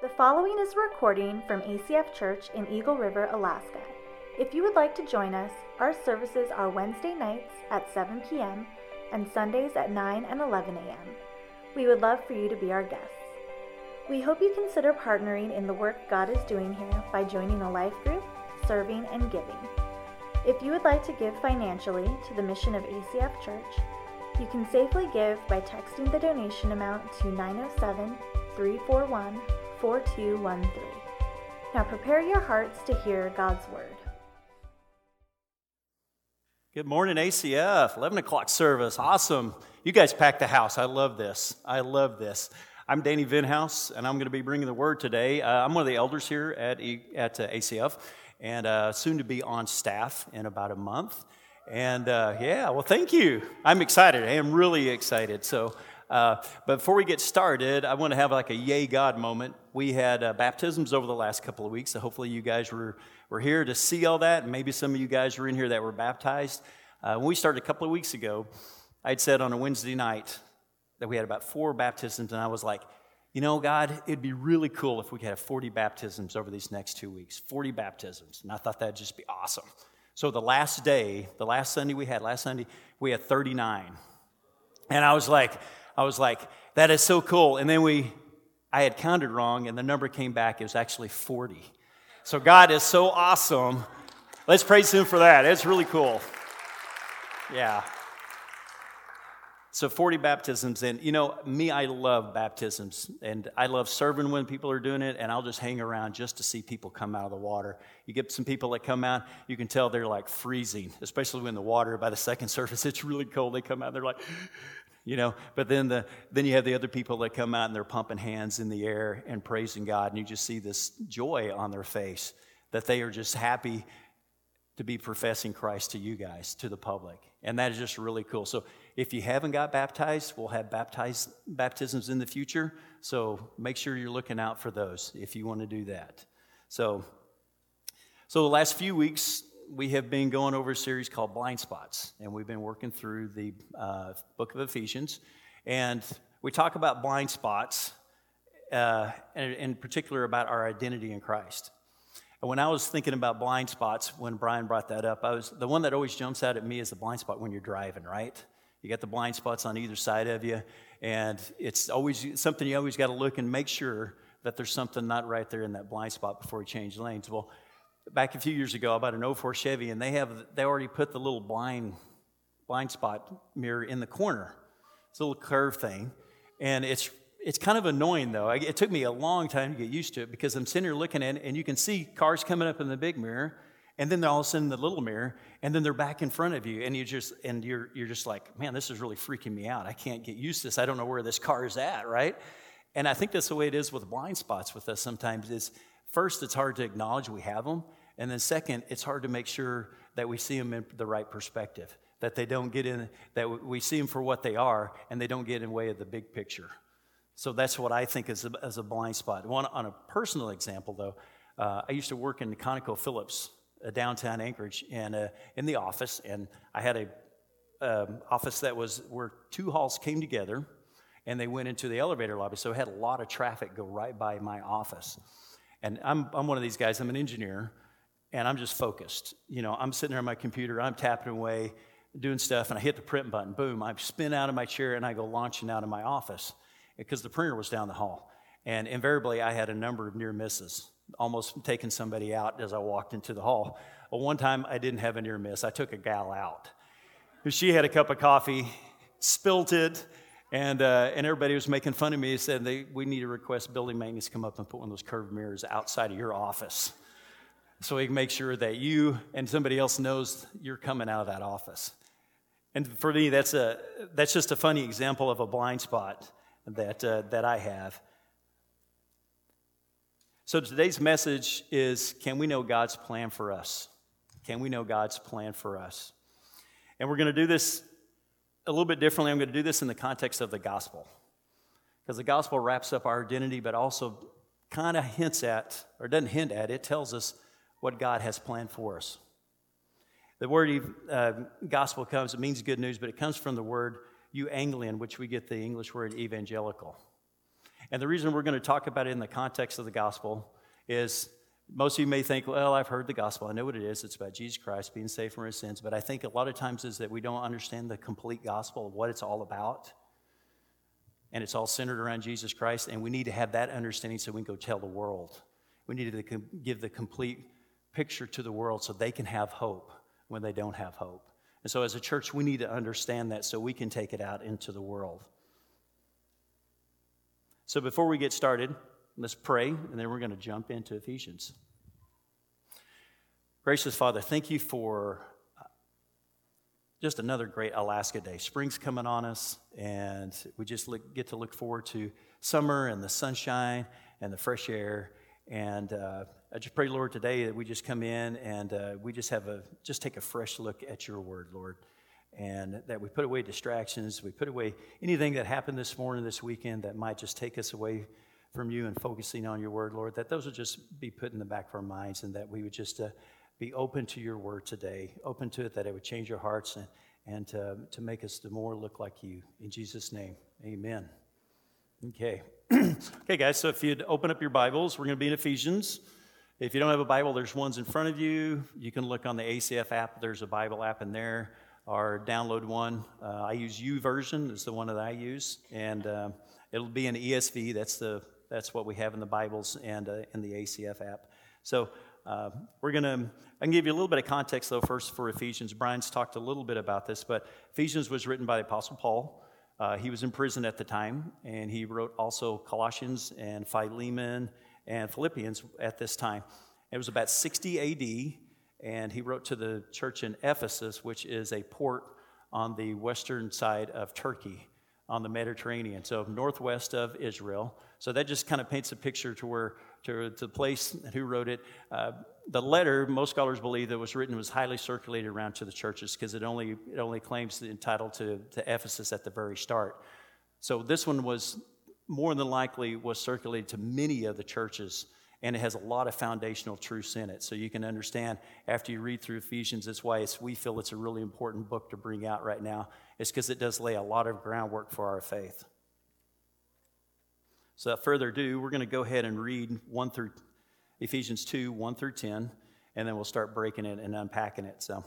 The following is a recording from ACF Church in Eagle River, Alaska. If you would like to join us, our services are Wednesday nights at 7 p.m. and Sundays at 9 and 11 a.m. We would love for you to be our guests. We hope you consider partnering in the work God is doing here by joining a life group, serving, and giving. If you would like to give financially to the mission of ACF Church, you can safely give by texting the donation amount to 907 341 4213. Now prepare your hearts to hear God's word. Good morning, ACF. 11 o'clock service. Awesome. You guys packed the house. I love this. I love this. I'm Danny Vinhouse, and I'm going to be bringing the word today. Uh, I'm one of the elders here at, at uh, ACF, and uh, soon to be on staff in about a month. And uh, yeah, well, thank you. I'm excited. I am really excited. So, uh, but before we get started, I want to have like a yay God moment. We had uh, baptisms over the last couple of weeks, so hopefully you guys were, were here to see all that. And maybe some of you guys were in here that were baptized. Uh, when we started a couple of weeks ago, I'd said on a Wednesday night that we had about four baptisms, and I was like, you know, God, it'd be really cool if we could have 40 baptisms over these next two weeks. 40 baptisms. And I thought that'd just be awesome. So the last day, the last Sunday we had, last Sunday, we had 39. And I was like, I was like, that is so cool. And then we, I had counted wrong, and the number came back. It was actually 40. So God is so awesome. Let's praise Him for that. It's really cool. Yeah. So 40 baptisms, and you know, me, I love baptisms, and I love serving when people are doing it, and I'll just hang around just to see people come out of the water. You get some people that come out, you can tell they're like freezing, especially when the water by the second surface, it's really cold. They come out, they're like, you know? But then the then you have the other people that come out and they're pumping hands in the air and praising god and you just see this joy on their face that they are just happy to be professing christ to you guys to the public. And that is just really cool. So if you haven't got baptized we'll have baptized baptisms in the future. So make sure you're looking out for those if you want to do that. So so the last few weeks we have been going over a series called Blind Spots, and we've been working through the uh, book of Ephesians. And we talk about blind spots, uh, and in particular about our identity in Christ. And when I was thinking about blind spots, when Brian brought that up, I was the one that always jumps out at me is the blind spot when you're driving, right? You got the blind spots on either side of you, and it's always something you always got to look and make sure that there's something not right there in that blind spot before you change lanes. Well, back a few years ago about an 04 Chevy, and they have they already put the little blind blind spot mirror in the corner. It's a little curve thing, and it's it's kind of annoying though. It took me a long time to get used to it because I'm sitting here looking at it, and you can see cars coming up in the big mirror, and then they're all of a sudden the little mirror, and then they're back in front of you, and you just and you're you're just like, man, this is really freaking me out. I can't get used to this. I don't know where this car is at, right? And I think that's the way it is with blind spots with us sometimes. Is first it's hard to acknowledge we have them, and then, second, it's hard to make sure that we see them in the right perspective, that they don't get in, that we see them for what they are, and they don't get in the way of the big picture. So that's what I think is a, as a blind spot. One, on a personal example, though, uh, I used to work in ConocoPhillips, uh, downtown Anchorage, and uh, in the office, and I had a um, office that was where two halls came together, and they went into the elevator lobby. So I had a lot of traffic go right by my office. And I'm, I'm one of these guys. I'm an engineer, and I'm just focused. You know, I'm sitting there on my computer, I'm tapping away, doing stuff, and I hit the print button. Boom, I spin out of my chair and I go launching out of my office because the printer was down the hall. And invariably, I had a number of near misses, almost taking somebody out as I walked into the hall. Well, one time I didn't have a near miss. I took a gal out. She had a cup of coffee, spilt it, and, uh, and everybody was making fun of me. They said, they, We need to request building maintenance come up and put one of those curved mirrors outside of your office so we can make sure that you and somebody else knows you're coming out of that office. And for me, that's, a, that's just a funny example of a blind spot that, uh, that I have. So today's message is Can we know God's plan for us? Can we know God's plan for us? And we're going to do this a little bit differently. I'm going to do this in the context of the gospel. Because the gospel wraps up our identity, but also kind of hints at, or doesn't hint at, it tells us what God has planned for us. The word uh, gospel comes, it means good news, but it comes from the word euangelion, which we get the English word evangelical. And the reason we're going to talk about it in the context of the gospel is most of you may think, well, I've heard the gospel. I know what it is. It's about Jesus Christ being saved from his sins. But I think a lot of times is that we don't understand the complete gospel of what it's all about. And it's all centered around Jesus Christ. And we need to have that understanding so we can go tell the world. We need to give the complete picture to the world so they can have hope when they don't have hope. And so as a church, we need to understand that so we can take it out into the world. So before we get started, let's pray, and then we're going to jump into Ephesians. Gracious Father, thank you for uh, just another great Alaska day. Spring's coming on us, and we just look, get to look forward to summer and the sunshine and the fresh air. And uh, I just pray, Lord, today that we just come in and uh, we just have a just take a fresh look at your word, Lord and that we put away distractions, we put away anything that happened this morning, this weekend that might just take us away from you and focusing on your word, Lord, that those would just be put in the back of our minds and that we would just uh, be open to your word today, open to it, that it would change our hearts and, and to, to make us the more look like you. In Jesus' name, amen. Okay. okay, guys, so if you'd open up your Bibles, we're going to be in Ephesians. If you don't have a Bible, there's ones in front of you. You can look on the ACF app, there's a Bible app in there or download one. Uh, I use U YouVersion is the one that I use, and uh, it'll be in ESV. That's the that's what we have in the Bibles and uh, in the ACF app. So uh, we're gonna. I can give you a little bit of context though first for Ephesians. Brian's talked a little bit about this, but Ephesians was written by the Apostle Paul. Uh, he was in prison at the time, and he wrote also Colossians and Philemon and Philippians at this time. It was about 60 A.D and he wrote to the church in Ephesus, which is a port on the western side of Turkey on the Mediterranean, so northwest of Israel. So that just kind of paints a picture to where to, to the place who wrote it. Uh, the letter, most scholars believe that was written was highly circulated around to the churches because it only it only claims the title to, to Ephesus at the very start. So this one was more than likely was circulated to many of the churches and it has a lot of foundational truths in it. So you can understand after you read through Ephesians, that's why we feel it's a really important book to bring out right now. It's because it does lay a lot of groundwork for our faith. So without further ado, we're going to go ahead and read 1 through Ephesians 2, 1 through 10, and then we'll start breaking it and unpacking it. So,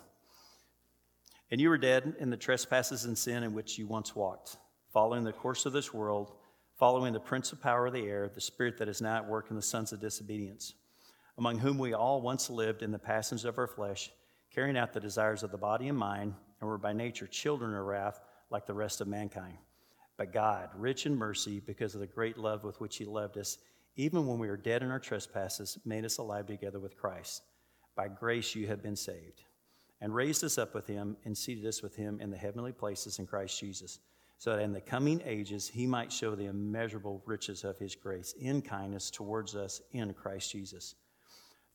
and you were dead in the trespasses and sin in which you once walked, following the course of this world following the prince of power of the air, the spirit that is now at work in the sons of disobedience, among whom we all once lived in the passions of our flesh, carrying out the desires of the body and mind, and were by nature children of wrath like the rest of mankind. But God, rich in mercy, because of the great love with which He loved us, even when we were dead in our trespasses, made us alive together with Christ. By grace you have been saved, and raised us up with Him, and seated us with Him in the heavenly places in Christ Jesus so that in the coming ages he might show the immeasurable riches of his grace in kindness towards us in Christ Jesus.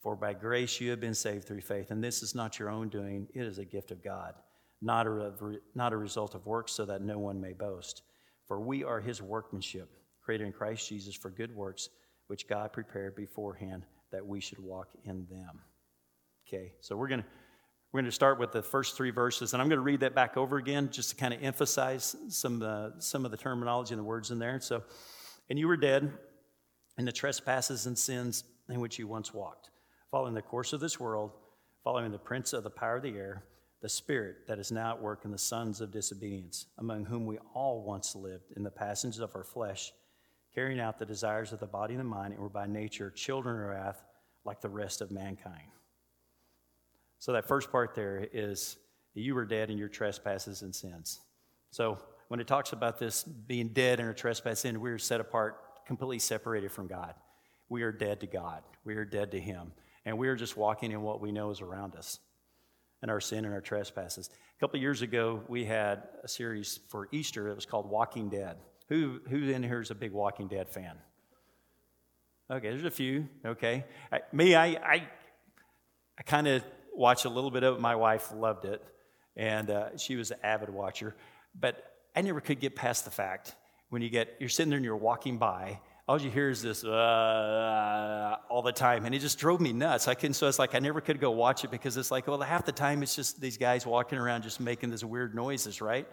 For by grace you have been saved through faith, and this is not your own doing, it is a gift of God, not a, not a result of works, so that no one may boast. For we are his workmanship, created in Christ Jesus for good works, which God prepared beforehand that we should walk in them. Okay, so we're going to we're going to start with the first three verses, and I'm going to read that back over again just to kind of emphasize some, uh, some of the terminology and the words in there. So, and you were dead in the trespasses and sins in which you once walked, following the course of this world, following the prince of the power of the air, the spirit that is now at work in the sons of disobedience, among whom we all once lived in the passages of our flesh, carrying out the desires of the body and the mind, and were by nature children of wrath like the rest of mankind. So that first part there is you were dead in your trespasses and sins. So when it talks about this being dead in our trespass sin, we are set apart, completely separated from God. We are dead to God. We are dead to Him. And we are just walking in what we know is around us and our sin and our trespasses. A couple years ago, we had a series for Easter that was called Walking Dead. Who, who in here is a big Walking Dead fan? Okay, there's a few. Okay. I, me, I, I, I kind of watched a little bit of it. My wife loved it, and uh, she was an avid watcher. But I never could get past the fact when you get you're sitting there and you're walking by, all you hear is this uh, all the time, and it just drove me nuts. I couldn't. So it's like I never could go watch it because it's like, well, half the time it's just these guys walking around just making these weird noises, right?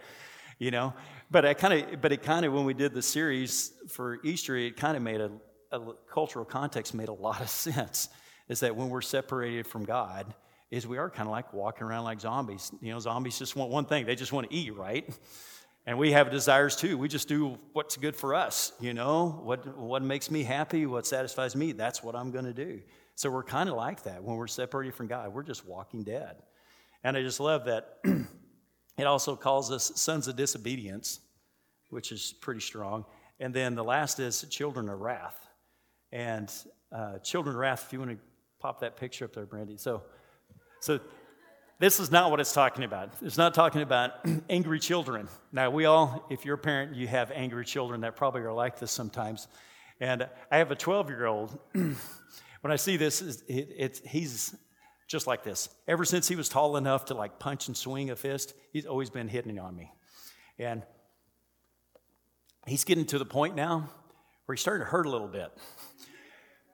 You know. But I kind of, but it kind of when we did the series for Easter, it kind of made a, a cultural context made a lot of sense. Is that when we're separated from God, is we are kind of like walking around like zombies. You know, zombies just want one thing; they just want to eat, right? And we have desires too. We just do what's good for us, you know, what, what makes me happy, what satisfies me, that's what I'm going to do. So we're kind of like that when we're separated from God. We're just walking dead. And I just love that it also calls us sons of disobedience, which is pretty strong. And then the last is children of wrath. And uh, children of wrath, if you want to pop that picture up there, Brandy. So, so this is not what it's talking about. It's not talking about angry children. Now, we all, if you're a parent, you have angry children that probably are like this sometimes. And I have a 12 year old. when I see this, it, it, he's just like this. Ever since he was tall enough to like punch and swing a fist, he's always been hitting on me. And he's getting to the point now where he's starting to hurt a little bit.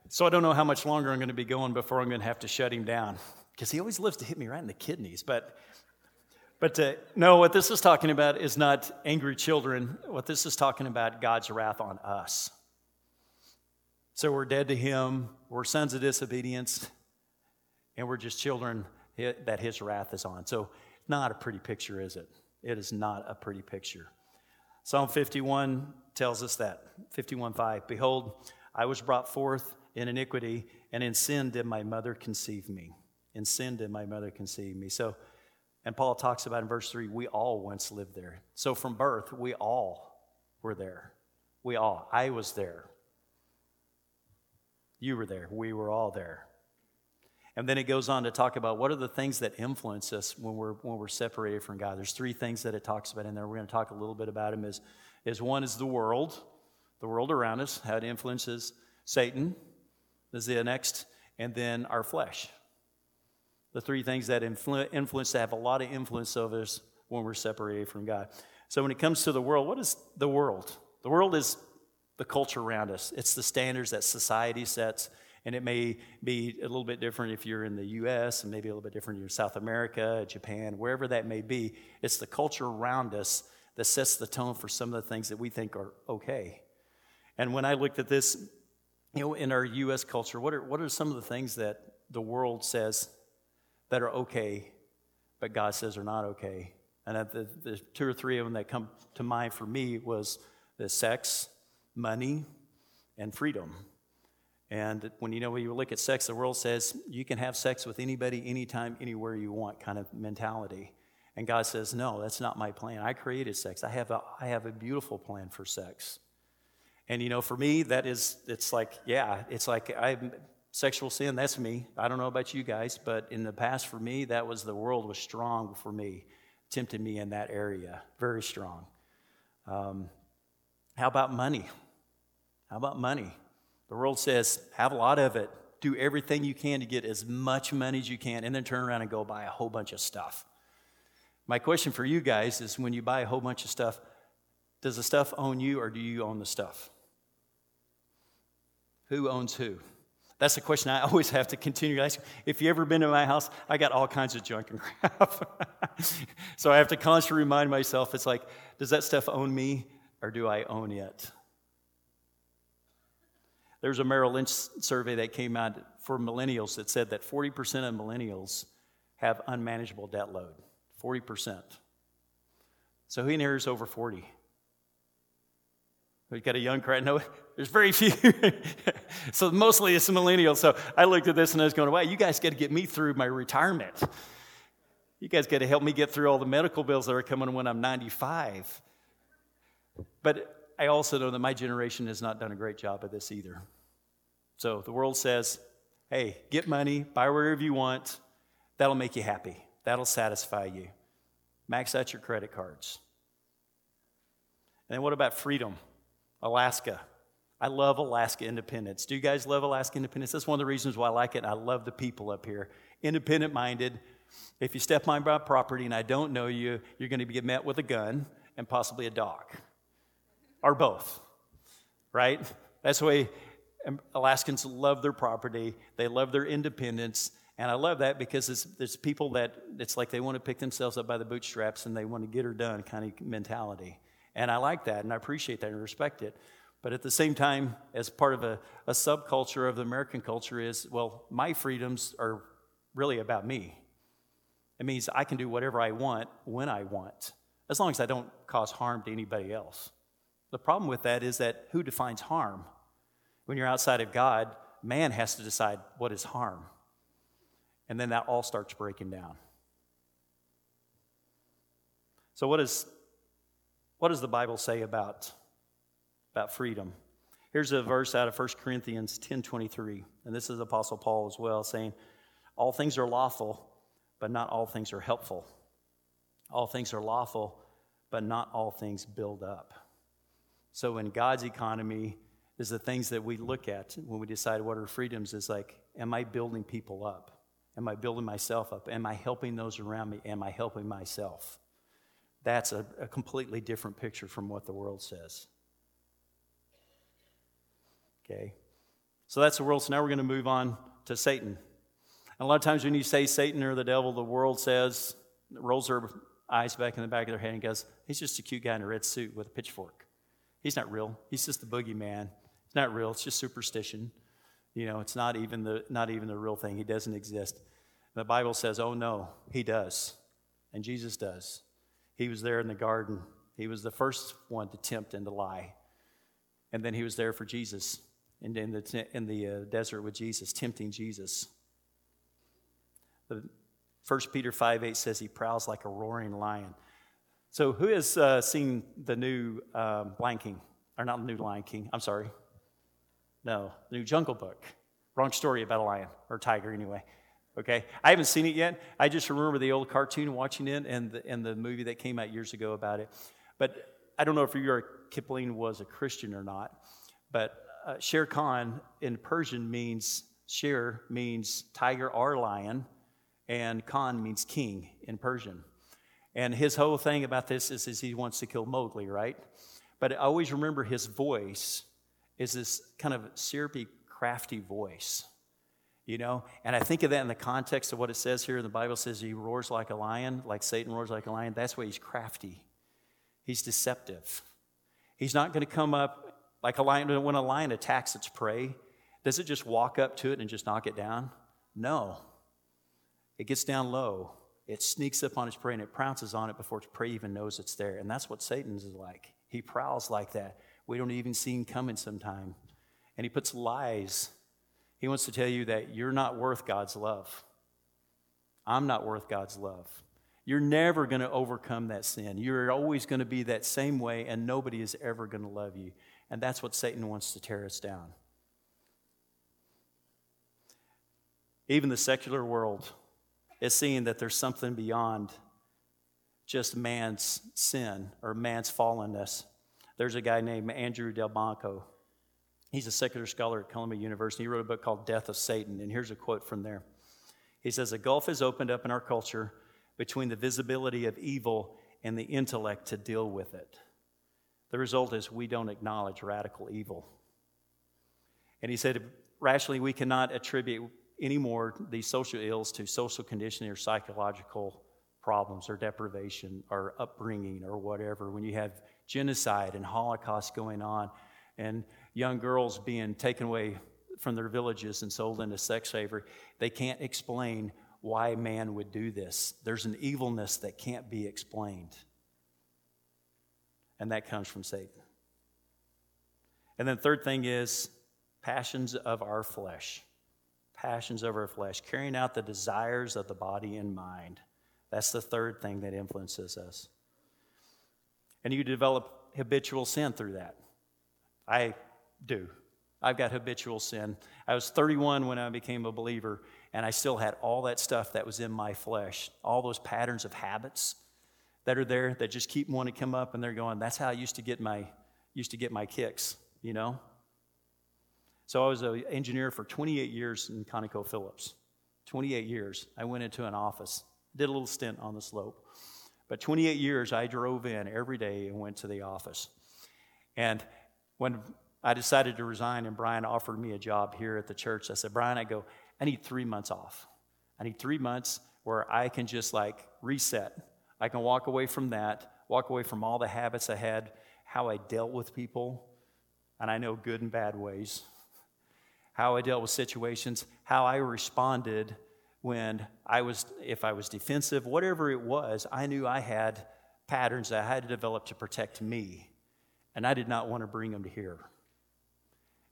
So I don't know how much longer I'm going to be going before I'm going to have to shut him down because he always lives to hit me right in the kidneys. But, but uh, no, what this is talking about is not angry children. What this is talking about, God's wrath on us. So we're dead to Him, we're sons of disobedience, and we're just children that His wrath is on. So, not a pretty picture, is it? It is not a pretty picture. Psalm 51 tells us that 51:5 Behold, I was brought forth in iniquity, and in sin did my mother conceive me. In sin did my mother conceive me. So, and Paul talks about in verse 3 we all once lived there. So from birth, we all were there. We all. I was there. You were there. We were all there. And then it goes on to talk about what are the things that influence us when we're, when we're separated from God. There's three things that it talks about in there. We're going to talk a little bit about them. Is, is one is the world, the world around us, how it influences Satan, is the next, and then our flesh the three things that influ- influence, that have a lot of influence over us when we're separated from God. So when it comes to the world, what is the world? The world is the culture around us. It's the standards that society sets, and it may be a little bit different if you're in the U.S. and maybe a little bit different if you're in South America, Japan, wherever that may be. It's the culture around us that sets the tone for some of the things that we think are okay. And when I looked at this, you know, in our U.S. culture, what are, what are some of the things that the world says that are okay, but God says are not okay. And the, the two or three of them that come to mind for me was the sex, money, and freedom. And when you know when you look at sex, the world says you can have sex with anybody, anytime, anywhere you want, kind of mentality. And God says, no, that's not my plan. I created sex. I have a, I have a beautiful plan for sex. And you know, for me, that is, it's like, yeah, it's like I'm sexual sin, that's me. I don't know about you guys, but in the past for me, that was the world was strong for me, tempted me in that area, very strong. Um, how about money? How about money? The world says, have a lot of it. Do everything you can to get as much money as you can, and then turn around and go buy a whole bunch of stuff. My question for you guys is when you buy a whole bunch of stuff, does the stuff own you or do you own the stuff? Who owns who? That's the question I always have to continue to ask. If you've ever been to my house, I got all kinds of junk and crap. so I have to constantly remind myself it's like, does that stuff own me or do I own it? There's a Merrill Lynch survey that came out for millennials that said that 40% of millennials have unmanageable debt load. 40%. So who in here is over 40? We've got a young crowd. No, there's very few. so mostly it's millennials. So I looked at this and I was going, wow, you guys got to get me through my retirement. You guys got to help me get through all the medical bills that are coming when I'm 95. But I also know that my generation has not done a great job of this either. So the world says, hey, get money, buy wherever you want. That'll make you happy, that'll satisfy you. Max out your credit cards. And then what about freedom? Alaska. I love Alaska independence. Do you guys love Alaska independence? That's one of the reasons why I like it. I love the people up here. Independent minded. If you step on my property and I don't know you, you're going to get met with a gun and possibly a dog, or both, right? That's the way Alaskans love their property, they love their independence, And I love that because it's, it's people that it's like they want to pick themselves up by the bootstraps and they want to get her done kind of mentality. And I like that and I appreciate that and respect it. But at the same time, as part of a, a subculture of the American culture, is well, my freedoms are really about me. It means I can do whatever I want when I want, as long as I don't cause harm to anybody else. The problem with that is that who defines harm? When you're outside of God, man has to decide what is harm. And then that all starts breaking down. So, what, is, what does the Bible say about, about freedom? Here's a verse out of 1 Corinthians 10:23, and this is Apostle Paul as well, saying, "All things are lawful, but not all things are helpful. All things are lawful, but not all things build up." So, in God's economy, is the things that we look at when we decide what are freedoms is like, am I building people up? Am I building myself up? Am I helping those around me? Am I helping myself? That's a, a completely different picture from what the world says. Okay? So that's the world. So now we're going to move on to Satan. And a lot of times when you say Satan or the devil, the world says, rolls their eyes back in the back of their head and goes, he's just a cute guy in a red suit with a pitchfork. He's not real. He's just the boogeyman. It's not real. It's just superstition. You know, it's not even the, not even the real thing. He doesn't exist. The Bible says, oh no, he does. And Jesus does. He was there in the garden. He was the first one to tempt and to lie. And then he was there for Jesus in, the, in the uh, desert with Jesus, tempting Jesus. The 1 Peter 5 8 says he prowls like a roaring lion. So, who has uh, seen the new um, Lion King? Or not the new Lion King, I'm sorry. No, the new Jungle Book. Wrong story about a lion, or tiger anyway. Okay? I haven't seen it yet. I just remember the old cartoon watching it and the, and the movie that came out years ago about it. But I don't know if Rudyard Kipling was a Christian or not, but uh, Shere Khan in Persian means, Sher means tiger or lion, and Khan means king in Persian. And his whole thing about this is, is he wants to kill Mowgli, right? But I always remember his voice is this kind of syrupy, crafty voice, you know? And I think of that in the context of what it says here the Bible says he roars like a lion, like Satan roars like a lion. That's why he's crafty. He's deceptive. He's not going to come up like a lion. When a lion attacks its prey, does it just walk up to it and just knock it down? No. It gets down low it sneaks up on its prey and it pounces on it before its prey even knows it's there. And that's what Satan's is like. He prowls like that. We don't even see him coming sometime. And he puts lies. He wants to tell you that you're not worth God's love. I'm not worth God's love. You're never going to overcome that sin. You're always going to be that same way, and nobody is ever going to love you. And that's what Satan wants to tear us down. Even the secular world is seeing that there's something beyond just man's sin or man's fallenness. There's a guy named Andrew Delbanco. He's a secular scholar at Columbia University. He wrote a book called Death of Satan, and here's a quote from there. He says, A gulf has opened up in our culture between the visibility of evil and the intellect to deal with it. The result is we don't acknowledge radical evil. And he said, rationally, we cannot attribute anymore these social ills to social conditioning or psychological problems or deprivation or upbringing or whatever. When you have genocide and Holocaust going on and young girls being taken away from their villages and sold into sex slavery, they can't explain why man would do this. There's an evilness that can't be explained. And that comes from Satan. And then, third thing is passions of our flesh passions of our flesh, carrying out the desires of the body and mind. That's the third thing that influences us. And you develop habitual sin through that. I do. I've got habitual sin. I was 31 when I became a believer, and I still had all that stuff that was in my flesh, all those patterns of habits that are there that just keep wanting to come up, and they're going, that's how I used to get my, used to get my kicks, you know? So I was an engineer for 28 years in ConocoPhillips. 28 years. I went into an office, did a little stint on the slope. But 28 years, I drove in every day and went to the office. And when I decided to resign and Brian offered me a job here at the church, I said, Brian, I go, I need three months off. I need three months where I can just like reset. I can walk away from that, walk away from all the habits I had, how I dealt with people, and I know good and bad ways, how I dealt with situations, how I responded when I was, if I was defensive, whatever it was, I knew I had patterns that I had to develop to protect me. And I did not want to bring them to here.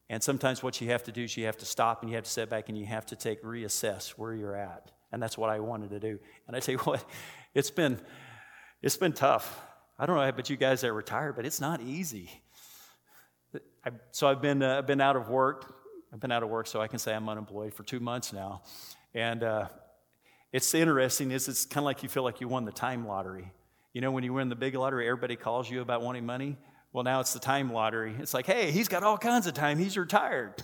And sometimes what you have to do is you have to stop and you have to sit back and you have to take reassess where you're at. And that's what I wanted to do. And I tell you what, it's been it's been tough. I don't know about you guys that are retired, but it's not easy. I, so I've been uh, been out of work. I've been out of work, so I can say I'm unemployed for two months now. And uh, it's interesting. Is it's kind of like you feel like you won the time lottery. You know, when you win the big lottery, everybody calls you about wanting money. Well, now it's the time lottery. It's like, hey, he's got all kinds of time. He's retired.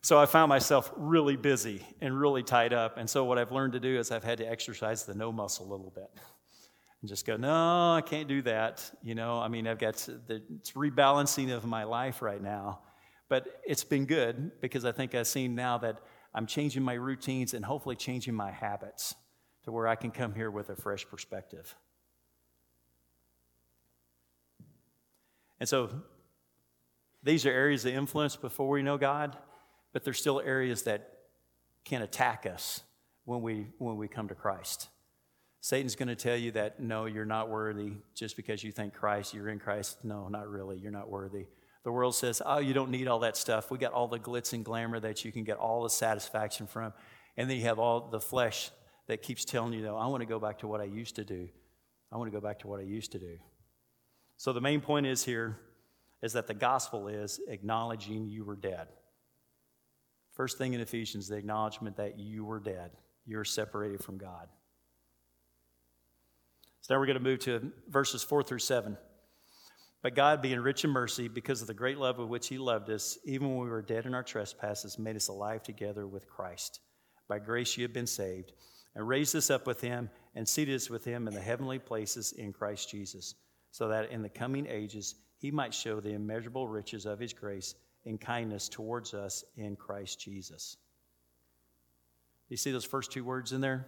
So I found myself really busy and really tied up. And so what I've learned to do is I've had to exercise the no muscle a little bit and just go, no, I can't do that. You know, I mean, I've got the it's rebalancing of my life right now. But it's been good because I think I've seen now that I'm changing my routines and hopefully changing my habits to where I can come here with a fresh perspective. And so these are areas of influence before we know God, but there's still areas that can attack us when we, when we come to Christ. Satan's going to tell you that no, you're not worthy just because you think Christ, you're in Christ. No, not really. You're not worthy. The world says, oh, you don't need all that stuff. We got all the glitz and glamour that you can get all the satisfaction from. And then you have all the flesh that keeps telling you, no, I want to go back to what I used to do. I want to go back to what I used to do. So the main point is here is that the gospel is acknowledging you were dead. First thing in Ephesians, the acknowledgement that you were dead. You're separated from God. So now we're going to move to verses 4 through 7. But God, being rich in mercy, because of the great love with which He loved us, even when we were dead in our trespasses, made us alive together with Christ. By grace you have been saved, and raised us up with Him, and seated us with Him in the heavenly places in Christ Jesus so that in the coming ages he might show the immeasurable riches of his grace and kindness towards us in Christ Jesus. You see those first two words in there?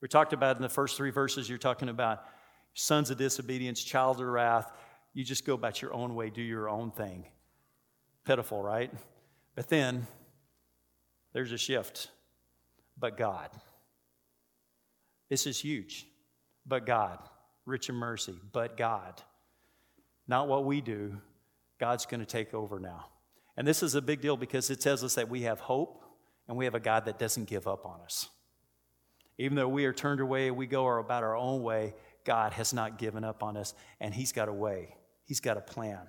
We talked about in the first three verses, you're talking about sons of disobedience, child of wrath. You just go about your own way, do your own thing. Pitiful, right? But then there's a shift. But God. This is huge. But God rich in mercy, but God. Not what we do. God's going to take over now. And this is a big deal because it tells us that we have hope and we have a God that doesn't give up on us. Even though we are turned away, we go about our own way, God has not given up on us and He's got a way, He's got a plan.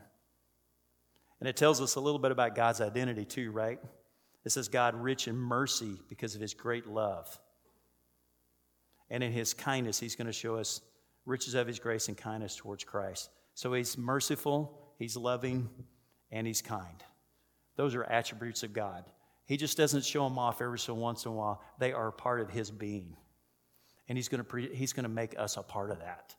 And it tells us a little bit about God's identity, too, right? It says, God rich in mercy because of His great love. And in His kindness, He's going to show us riches of his grace and kindness towards Christ. So he's merciful, he's loving, and he's kind. Those are attributes of God. He just doesn't show them off every so once in a while. They are part of his being. And he's going to pre- he's going to make us a part of that.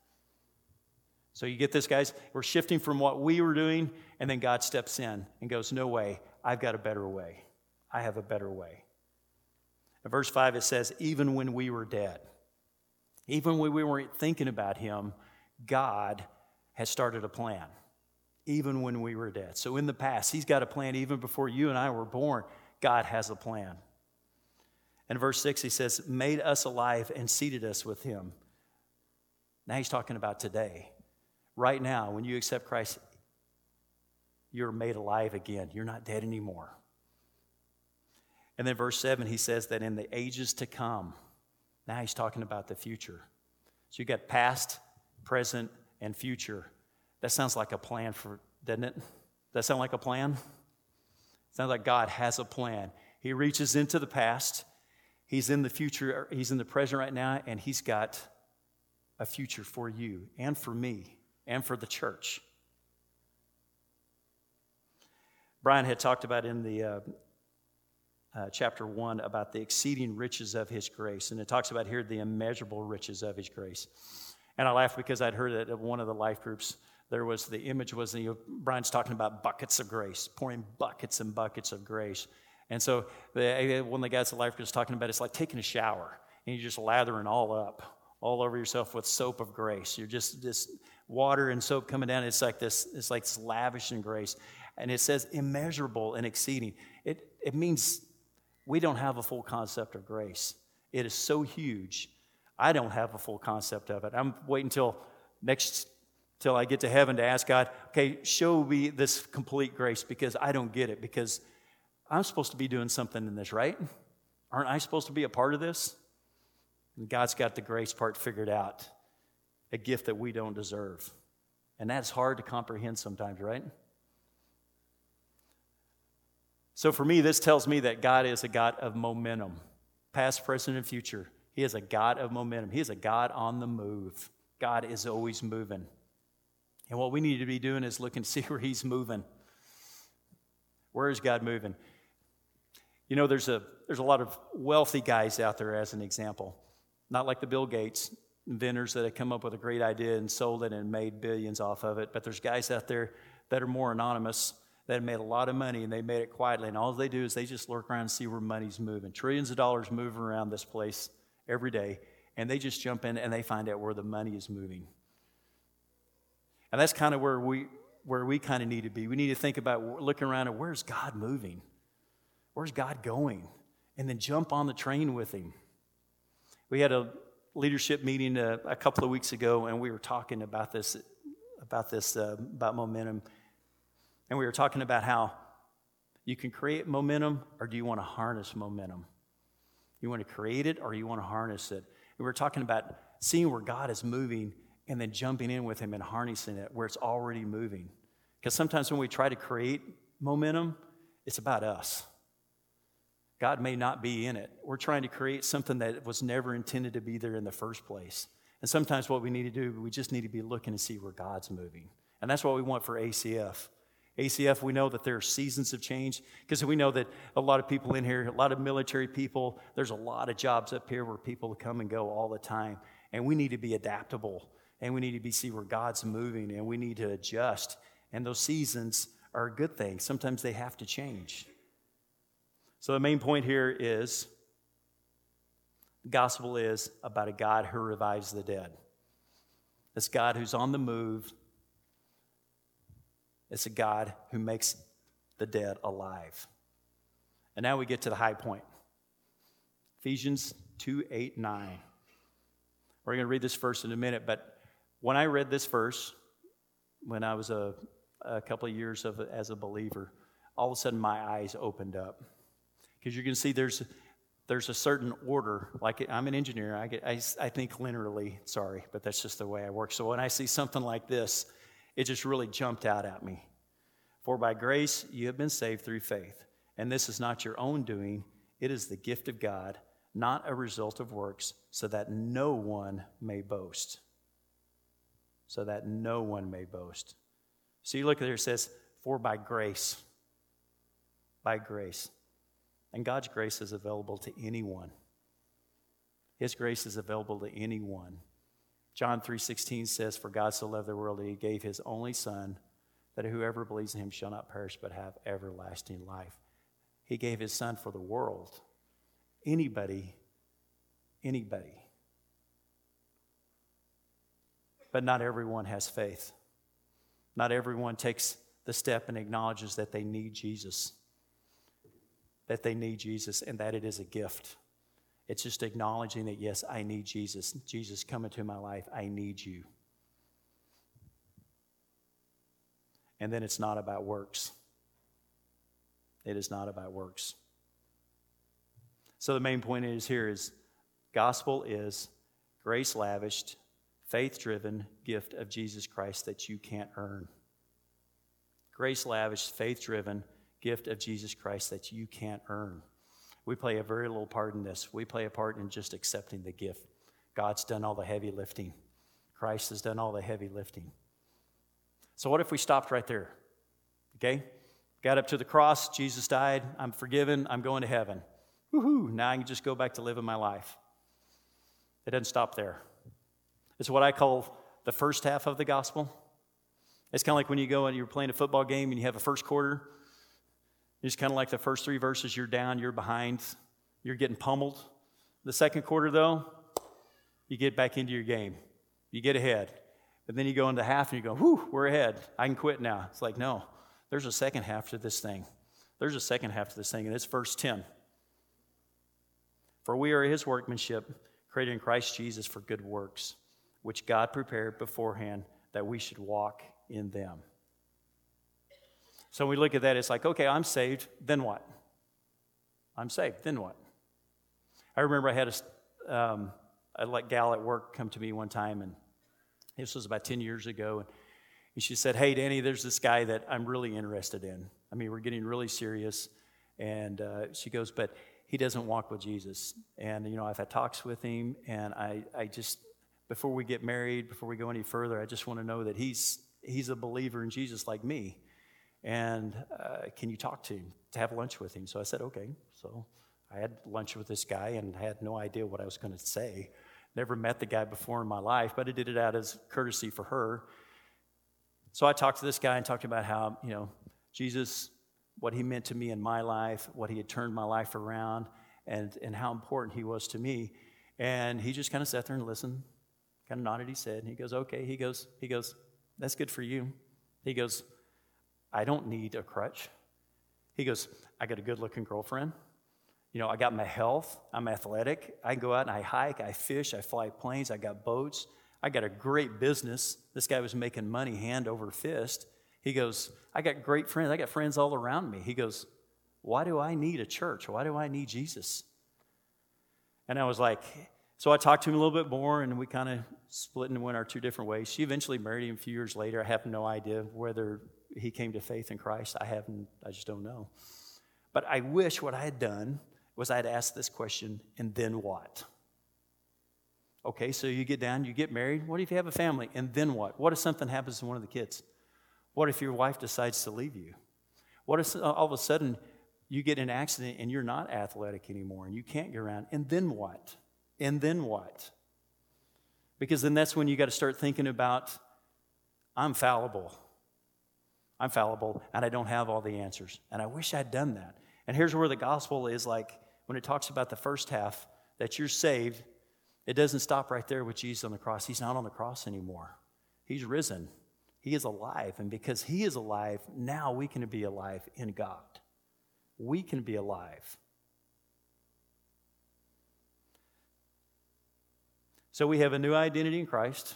So you get this, guys? We're shifting from what we were doing, and then God steps in and goes, No way, I've got a better way. I have a better way. In verse 5, it says, Even when we were dead. Even when we weren't thinking about him, God has started a plan, even when we were dead. So in the past, he's got a plan even before you and I were born. God has a plan. In verse 6, he says, made us alive and seated us with him. Now he's talking about today. Right now, when you accept Christ, you're made alive again. You're not dead anymore. And then verse 7, he says that in the ages to come, now he's talking about the future. So you got past, present, and future. That sounds like a plan for, doesn't it? That sound like a plan? It sounds like God has a plan. He reaches into the past, He's in the future, He's in the present right now, and He's got a future for you and for me and for the church. Brian had talked about in the uh, uh, chapter 1 about the exceeding riches of his grace. And it talks about here the immeasurable riches of his grace. And I laughed because I'd heard that at one of the life groups. There was the image was you know, Brian's talking about buckets of grace, pouring buckets and buckets of grace. And so the, eh, one of the guys at Life was talking about it's like taking a shower and you're just lathering all up, all over yourself with soap of grace. You're just this water and soap coming down. It's like this, it's like this lavish in grace. And it says immeasurable and exceeding. It, it means we don't have a full concept of grace. It is so huge. I don't have a full concept of it. I'm waiting until next till I get to heaven to ask God, okay, show me this complete grace because I don't get it because I'm supposed to be doing something in this, right? Aren't I supposed to be a part of this? And God's got the grace part figured out, a gift that we don't deserve. And that's hard to comprehend sometimes, right? So for me, this tells me that God is a God of momentum, past, present, and future. He is a God of momentum. He is a God on the move. God is always moving. And what we need to be doing is looking to see where He's moving. Where is God moving? You know, there's a, there's a lot of wealthy guys out there, as an example, not like the Bill Gates inventors that have come up with a great idea and sold it and made billions off of it, but there's guys out there that are more anonymous that have made a lot of money and they made it quietly, and all they do is they just lurk around and see where money's moving. Trillions of dollars moving around this place every day, and they just jump in and they find out where the money is moving. And that's kind of where we, where we kind of need to be. We need to think about looking around at where's God moving? Where's God going? And then jump on the train with Him. We had a leadership meeting a, uh, a couple of weeks ago, and we were talking about this, about this, uh, about momentum. And we were talking about how you can create momentum, or do you want to harness momentum? You want to create it, or you want to harness it? And we were talking about seeing where God is moving and then jumping in with Him and harnessing it where it's already moving. Because sometimes when we try to create momentum, it's about us. God may not be in it. We're trying to create something that was never intended to be there in the first place. And sometimes what we need to do, we just need to be looking to see where God's moving. And that's what we want for ACF. ACF, we know that there are seasons of change because we know that a lot of people in here, a lot of military people, there's a lot of jobs up here where people come and go all the time. And we need to be adaptable and we need to be see where God's moving and we need to adjust. And those seasons are a good thing. Sometimes they have to change. So the main point here is the gospel is about a God who revives the dead. It's God who's on the move. It's a God who makes the dead alive. And now we get to the high point. Ephesians 2 8, 9. We're going to read this verse in a minute, but when I read this verse, when I was a, a couple of years of, as a believer, all of a sudden my eyes opened up because you can see there's there's a certain order. Like I'm an engineer, I, get, I, I think linearly. Sorry, but that's just the way I work. So when I see something like this, it just really jumped out at me. For by grace you have been saved through faith, and this is not your own doing; it is the gift of God, not a result of works, so that no one may boast. So that no one may boast. So you look at there, it says, "For by grace." By grace. And God's grace is available to anyone. His grace is available to anyone. John 3:16 says, "For God so loved the world that he gave his only son, that whoever believes in him shall not perish but have everlasting life." He gave his son for the world. Anybody, anybody. But not everyone has faith. Not everyone takes the step and acknowledges that they need Jesus that they need Jesus and that it is a gift. It's just acknowledging that, yes, I need Jesus. Jesus, come into my life. I need you. And then it's not about works. It is not about works. So the main point is here is gospel is grace lavished, faith driven gift of Jesus Christ that you can't earn. Grace lavished, faith driven gift of Jesus Christ that you can't earn. We play a very little part in this. We play a part in just accepting the gift. God's done all the heavy lifting, Christ has done all the heavy lifting. So, what if we stopped right there? Okay? Got up to the cross, Jesus died, I'm forgiven, I'm going to heaven. Woohoo, now I can just go back to living my life. It doesn't stop there. It's what I call the first half of the gospel. It's kind of like when you go and you're playing a football game and you have a first quarter It's kind of like the first three verses you're down, you're behind, you're getting pummeled. The second quarter, though, you get back into your game. You get ahead. But then you go into half and you go, whew, we're ahead. I can quit now. It's like, no, there's a second half to this thing. There's a second half to this thing, and it's verse 10. For we are his workmanship, created in Christ Jesus for good works, which God prepared beforehand that we should walk in them. So when we look at that, it's like, okay, I'm saved, then what? I'm saved, then what? I remember I had a, um, a gal at work come to me one time, and this was about 10 years ago, and, and she said, Hey, Danny, there's this guy that I'm really interested in. I mean, we're getting really serious. And uh, she goes, But he doesn't walk with Jesus. And, you know, I've had talks with him, and I, I just, before we get married, before we go any further, I just want to know that he's, he's a believer in Jesus like me. And uh, can you talk to him, to have lunch with him? So I said, okay. So I had lunch with this guy and had no idea what I was going to say. Never met the guy before in my life, but I did it out as courtesy for her. So I talked to this guy and talked about how, you know, Jesus, what he meant to me in my life, what he had turned my life around, and, and how important he was to me. And he just kind of sat there and listened, kind of nodded his head, and he goes, okay. He goes, he goes, that's good for you. He goes, I don't need a crutch. He goes, I got a good looking girlfriend. You know, I got my health. I'm athletic. I go out and I hike, I fish, I fly planes, I got boats. I got a great business. This guy was making money hand over fist. He goes, I got great friends. I got friends all around me. He goes, Why do I need a church? Why do I need Jesus? And I was like, So I talked to him a little bit more, and we kind of split and went our two different ways. She eventually married him a few years later. I have no idea whether he came to faith in Christ. I haven't, I just don't know. But I wish what I had done was I had asked this question, and then what? Okay, so you get down, you get married. What if you have a family? And then what? What if something happens to one of the kids? What if your wife decides to leave you? What if all of a sudden you get in an accident and you're not athletic anymore and you can't get around? And then what? And then what? Because then that's when you got to start thinking about I'm fallible. I'm fallible and I don't have all the answers. And I wish I'd done that. And here's where the gospel is like when it talks about the first half that you're saved, it doesn't stop right there with Jesus on the cross. He's not on the cross anymore, He's risen. He is alive. And because He is alive, now we can be alive in God. We can be alive. So we have a new identity in Christ.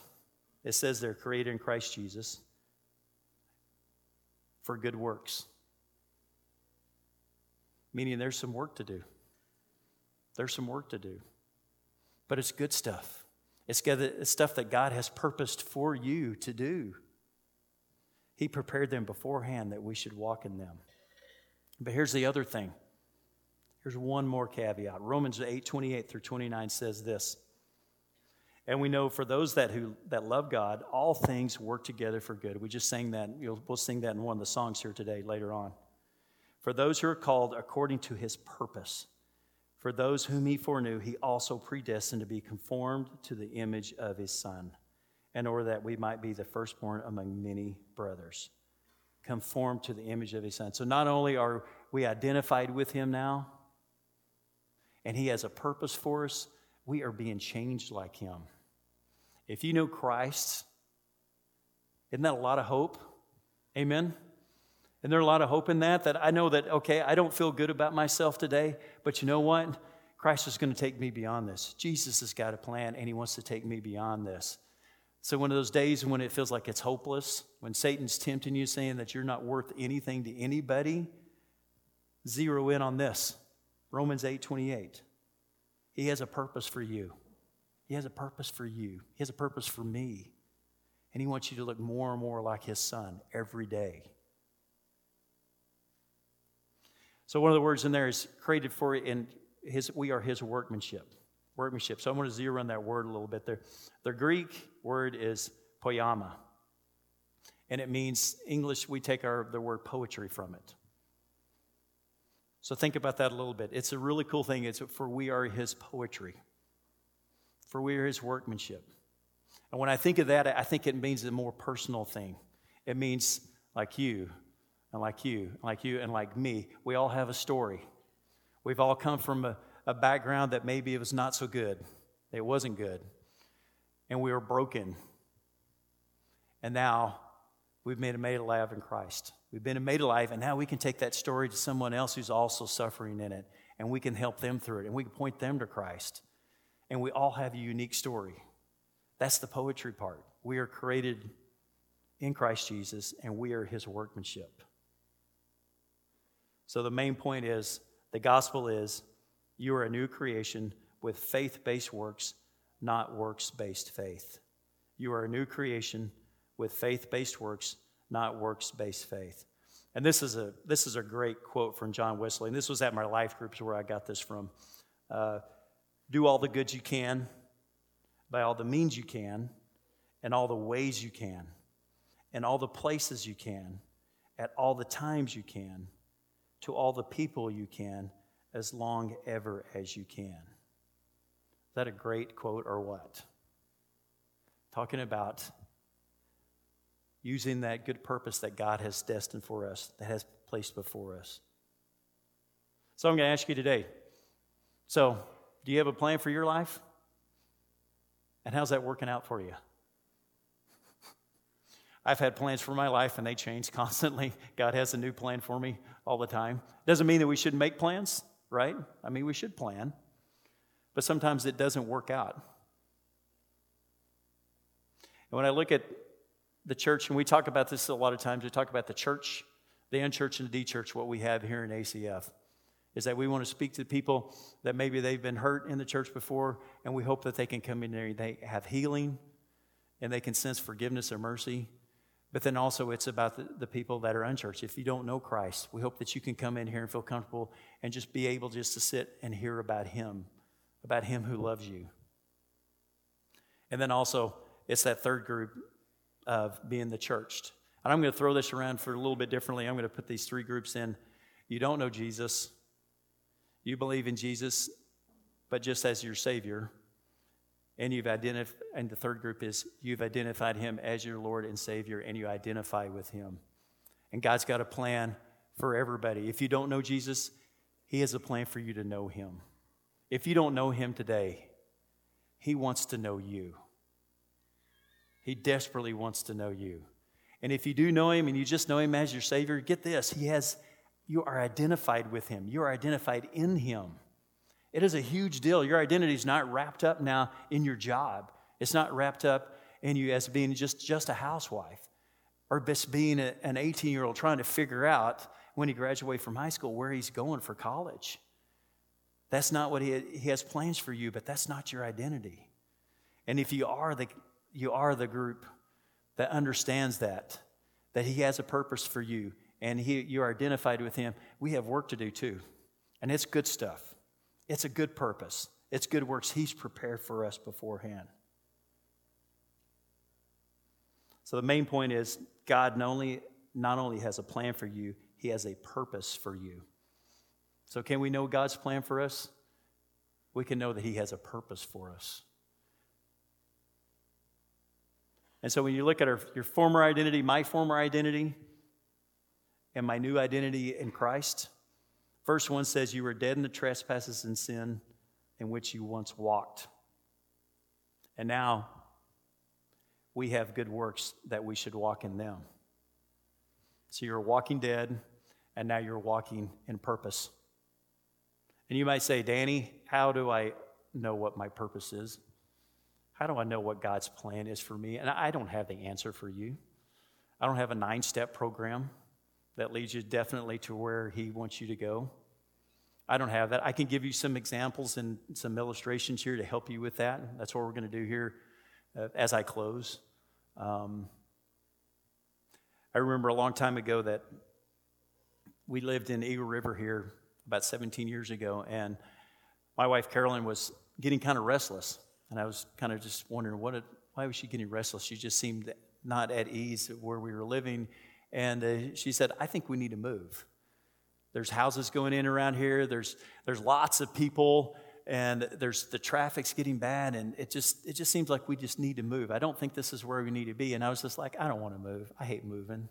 It says they're created in Christ Jesus for good works. Meaning there's some work to do. There's some work to do. But it's good stuff. It's stuff that God has purposed for you to do. He prepared them beforehand that we should walk in them. But here's the other thing. Here's one more caveat. Romans 8 28 through 29 says this. And we know for those that who that love God, all things work together for good. We just sang that. we'll sing that in one of the songs here today later on. For those who are called according to his purpose, for those whom he foreknew, he also predestined to be conformed to the image of his Son, in order that we might be the firstborn among many brothers. Conformed to the image of his Son. So not only are we identified with him now, and he has a purpose for us, we are being changed like him. If you know Christ, isn't that a lot of hope? Amen? And there's a lot of hope in that, that I know that, okay, I don't feel good about myself today, but you know what? Christ is going to take me beyond this. Jesus has got a plan, and he wants to take me beyond this. So, one of those days when it feels like it's hopeless, when Satan's tempting you, saying that you're not worth anything to anybody, zero in on this Romans 8 28. He has a purpose for you. He has a purpose for you. He has a purpose for me. And He wants you to look more and more like His Son every day. So, one of the words in there is created for in his, we are His workmanship. Workmanship. So, I want to zero in on that word a little bit there. The Greek word is poiema. And it means, English, we take our, the word poetry from it. So think about that a little bit. It's a really cool thing. It's for we are his poetry for we are his workmanship. And when I think of that, I think it means a more personal thing. It means like you, and like you, and like you, and like me. We all have a story. We've all come from a, a background that maybe it was not so good, it wasn't good, and we were broken. And now we've been made alive in Christ. We've been made alive, and now we can take that story to someone else who's also suffering in it, and we can help them through it, and we can point them to Christ. And we all have a unique story. That's the poetry part. We are created in Christ Jesus, and we are his workmanship. So the main point is the gospel is you are a new creation with faith based works, not works based faith. You are a new creation with faith based works, not works based faith. And this is, a, this is a great quote from John Wesley. And this was at my life groups where I got this from. Uh, Do all the good you can, by all the means you can, and all the ways you can, and all the places you can, at all the times you can, to all the people you can, as long ever as you can. Is that a great quote or what? Talking about using that good purpose that God has destined for us, that has placed before us. So I'm going to ask you today so, do you have a plan for your life? And how's that working out for you? I've had plans for my life and they change constantly. God has a new plan for me all the time. Doesn't mean that we shouldn't make plans, right? I mean, we should plan, but sometimes it doesn't work out. And when I look at the church, and we talk about this a lot of times, we talk about the church, the unchurch, and the D church, what we have here in ACF is that we want to speak to people that maybe they've been hurt in the church before, and we hope that they can come in there, and they have healing, and they can sense forgiveness or mercy. But then also, it's about the, the people that are unchurched. If you don't know Christ, we hope that you can come in here and feel comfortable and just be able just to sit and hear about Him, about Him who loves you. And then also, it's that third group of being the churched. And I'm going to throw this around for a little bit differently. I'm going to put these three groups in. You don't know Jesus, you believe in Jesus, but just as your Savior. And you've identified, and the third group is you've identified Him as your Lord and Savior, and you identify with Him. And God's got a plan for everybody. If you don't know Jesus, He has a plan for you to know Him. If you don't know Him today, He wants to know you. He desperately wants to know you. And if you do know him and you just know him as your Savior, get this. He has, you are identified with him. You are identified in him. It is a huge deal. Your identity is not wrapped up now in your job. It's not wrapped up in you as being just, just a housewife or just being a, an 18 year old trying to figure out when he graduates from high school where he's going for college. That's not what he, he has plans for you, but that's not your identity. And if you are the you are the group that understands that, that He has a purpose for you and he, you're identified with Him. We have work to do too. And it's good stuff, it's a good purpose, it's good works He's prepared for us beforehand. So the main point is God not only, not only has a plan for you, He has a purpose for you. So, can we know God's plan for us? We can know that He has a purpose for us. And so when you look at our, your former identity, my former identity, and my new identity in Christ, verse 1 says, You were dead in the trespasses and sin in which you once walked. And now we have good works that we should walk in them. So you're walking dead, and now you're walking in purpose. And you might say, Danny, how do I know what my purpose is? How do I know what God's plan is for me? And I don't have the answer for you. I don't have a nine step program that leads you definitely to where He wants you to go. I don't have that. I can give you some examples and some illustrations here to help you with that. That's what we're going to do here uh, as I close. Um, I remember a long time ago that we lived in Eagle River here about 17 years ago, and my wife Carolyn was getting kind of restless. And I was kind of just wondering, what, why was she getting restless? She just seemed not at ease where we were living. And uh, she said, I think we need to move. There's houses going in around here, there's, there's lots of people, and there's the traffic's getting bad, and it just, it just seems like we just need to move. I don't think this is where we need to be. And I was just like, I don't want to move. I hate moving.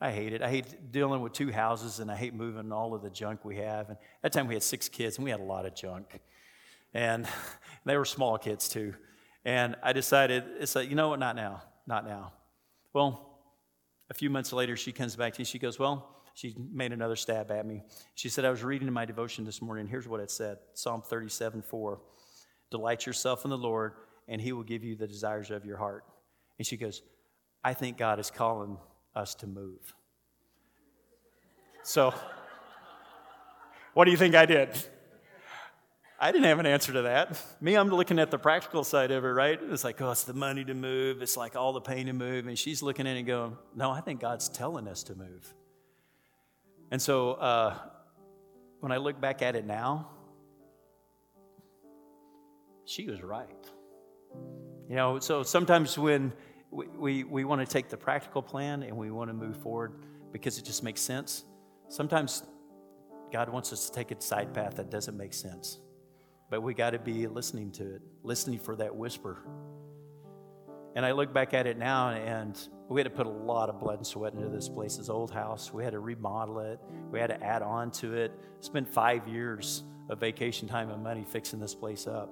I hate it. I hate dealing with two houses and I hate moving all of the junk we have. And at that time we had six kids and we had a lot of junk. And they were small kids too. And I decided, it's like, you know what, not now, not now. Well, a few months later, she comes back to me. She goes, Well, she made another stab at me. She said, I was reading in my devotion this morning. Here's what it said Psalm 37 4. Delight yourself in the Lord, and he will give you the desires of your heart. And she goes, I think God is calling us to move. So, what do you think I did? I didn't have an answer to that. Me, I'm looking at the practical side of it, right? It's like, oh, it's the money to move. It's like all the pain to move. And she's looking at it and going, no, I think God's telling us to move. And so uh, when I look back at it now, she was right. You know, so sometimes when we, we, we want to take the practical plan and we want to move forward because it just makes sense, sometimes God wants us to take a side path that doesn't make sense. But we got to be listening to it, listening for that whisper. And I look back at it now, and we had to put a lot of blood and sweat into this place, this old house. We had to remodel it, we had to add on to it. Spent five years of vacation time and money fixing this place up.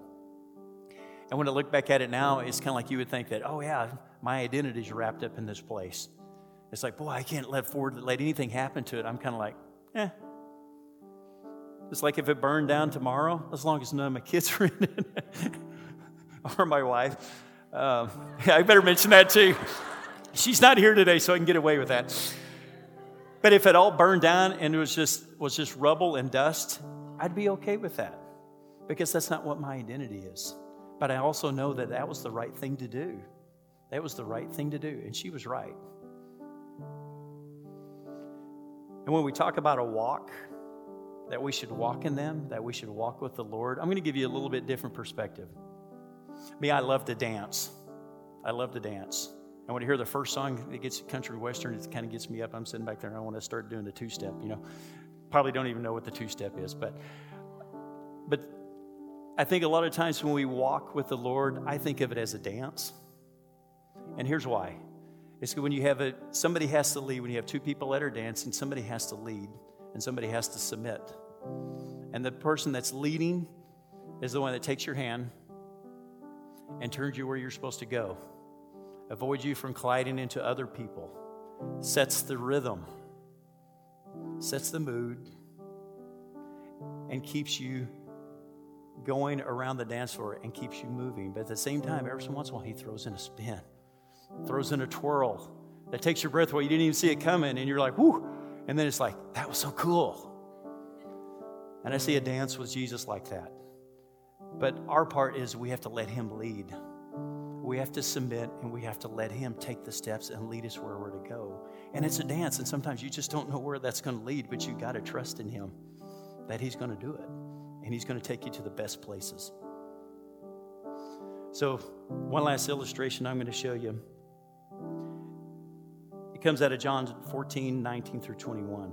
And when I look back at it now, it's kind of like you would think that, oh, yeah, my identity is wrapped up in this place. It's like, boy, I can't let forward, let anything happen to it. I'm kind of like, eh. It's like if it burned down tomorrow, as long as none of my kids are in it, or my wife. Um, I better mention that too. She's not here today, so I can get away with that. But if it all burned down and it was just was just rubble and dust, I'd be okay with that because that's not what my identity is. But I also know that that was the right thing to do. That was the right thing to do, and she was right. And when we talk about a walk, that we should walk in them, that we should walk with the Lord, I'm going to give you a little bit different perspective. Me, I love to dance. I love to dance. And when I hear the first song that gets country western, it kind of gets me up. I'm sitting back there and I want to start doing the two step, you know. Probably don't even know what the two step is, but but I think a lot of times when we walk with the Lord, I think of it as a dance. And here's why. It's when you have a somebody has to lead, when you have two people that are dancing, somebody has to lead and somebody has to submit. And the person that's leading is the one that takes your hand and turns you where you're supposed to go avoids you from colliding into other people, sets the rhythm, sets the mood, and keeps you going around the dance floor and keeps you moving. But at the same time, every once in a while, he throws in a spin, throws in a twirl that takes your breath away. You didn't even see it coming, and you're like, whoo. And then it's like, that was so cool. And I see a dance with Jesus like that. But our part is we have to let him lead. We have to submit and we have to let Him take the steps and lead us where we're to go. And it's a dance, and sometimes you just don't know where that's going to lead, but you got to trust in Him that He's going to do it and He's going to take you to the best places. So, one last illustration I'm going to show you. It comes out of John 14, 19 through 21.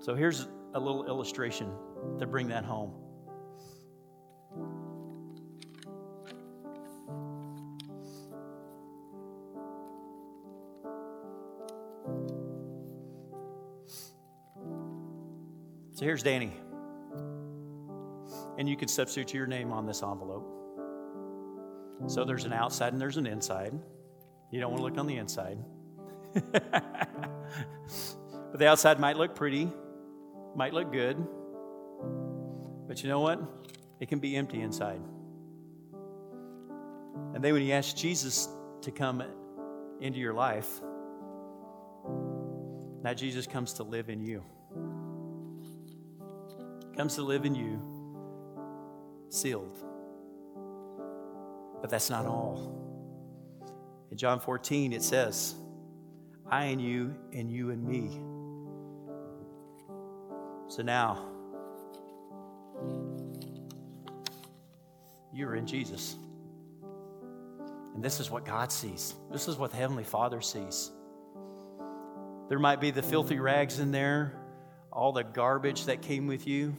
So here's a little illustration to bring that home. So here's Danny. And you can substitute your name on this envelope. So there's an outside and there's an inside. You don't want to look on the inside. but the outside might look pretty, might look good. But you know what? It can be empty inside. And then when you ask Jesus to come into your life, now Jesus comes to live in you comes to live in you, sealed. But that's not all. In John 14, it says, I and you, and you and me. So now, you're in Jesus. And this is what God sees. This is what the Heavenly Father sees. There might be the filthy rags in there, all the garbage that came with you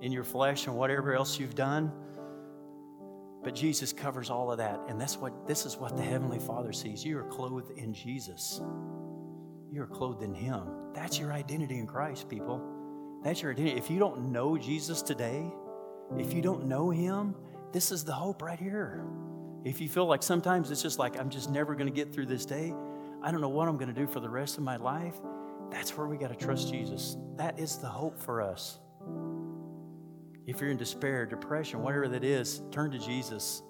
in your flesh and whatever else you've done. But Jesus covers all of that. And that's what this is what the Heavenly Father sees. You are clothed in Jesus. You are clothed in Him. That's your identity in Christ, people. That's your identity. If you don't know Jesus today, if you don't know Him, this is the hope right here. If you feel like sometimes it's just like, I'm just never going to get through this day, I don't know what I'm going to do for the rest of my life, that's where we got to trust Jesus. That is the hope for us. If you're in despair, depression, whatever that is, turn to Jesus.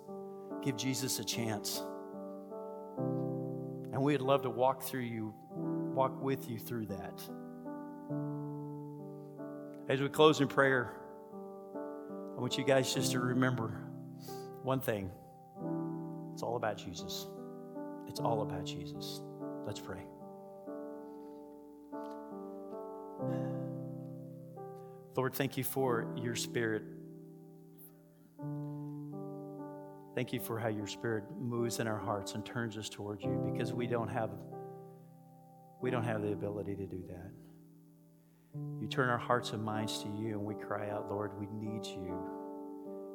Give Jesus a chance. And we'd love to walk through you, walk with you through that. As we close in prayer, I want you guys just to remember one thing it's all about Jesus. It's all about Jesus. Let's pray. Lord, thank you for your spirit. Thank you for how your spirit moves in our hearts and turns us toward you because we don't have we don't have the ability to do that. You turn our hearts and minds to you and we cry out, Lord, we need you.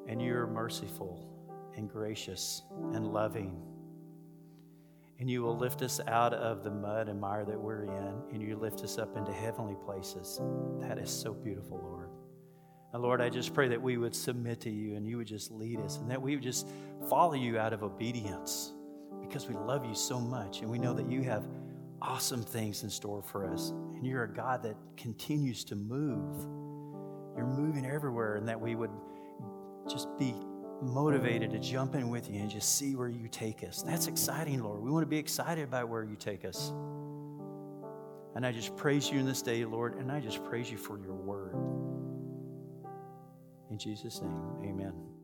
And you're merciful and gracious and loving and you will lift us out of the mud and mire that we're in, and you lift us up into heavenly places. That is so beautiful, Lord. And Lord, I just pray that we would submit to you and you would just lead us, and that we would just follow you out of obedience because we love you so much, and we know that you have awesome things in store for us, and you're a God that continues to move. You're moving everywhere, and that we would just be motivated to jump in with you and just see where you take us. That's exciting, Lord. We want to be excited about where you take us. And I just praise you in this day, Lord, and I just praise you for your word. In Jesus' name, amen.